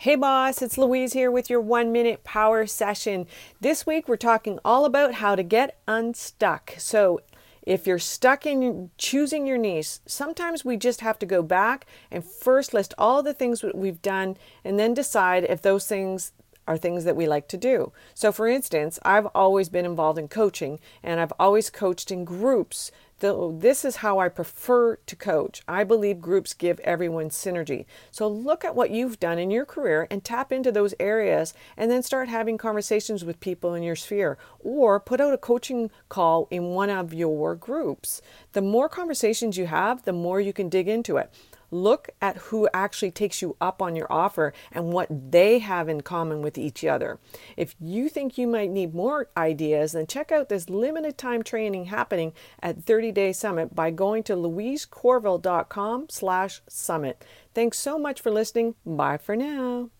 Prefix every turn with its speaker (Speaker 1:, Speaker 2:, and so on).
Speaker 1: Hey boss, it's Louise here with your one minute power session. This week we're talking all about how to get unstuck. So, if you're stuck in choosing your niche, sometimes we just have to go back and first list all the things we've done and then decide if those things are things that we like to do. So, for instance, I've always been involved in coaching and I've always coached in groups Though this is how I prefer to coach. I believe groups give everyone synergy. So look at what you've done in your career and tap into those areas and then start having conversations with people in your sphere or put out a coaching call in one of your groups. The more conversations you have, the more you can dig into it. Look at who actually takes you up on your offer and what they have in common with each other. If you think you might need more ideas, then check out this limited time training happening at 30 Day Summit by going to louisecorville.com slash summit. Thanks so much for listening. Bye for now.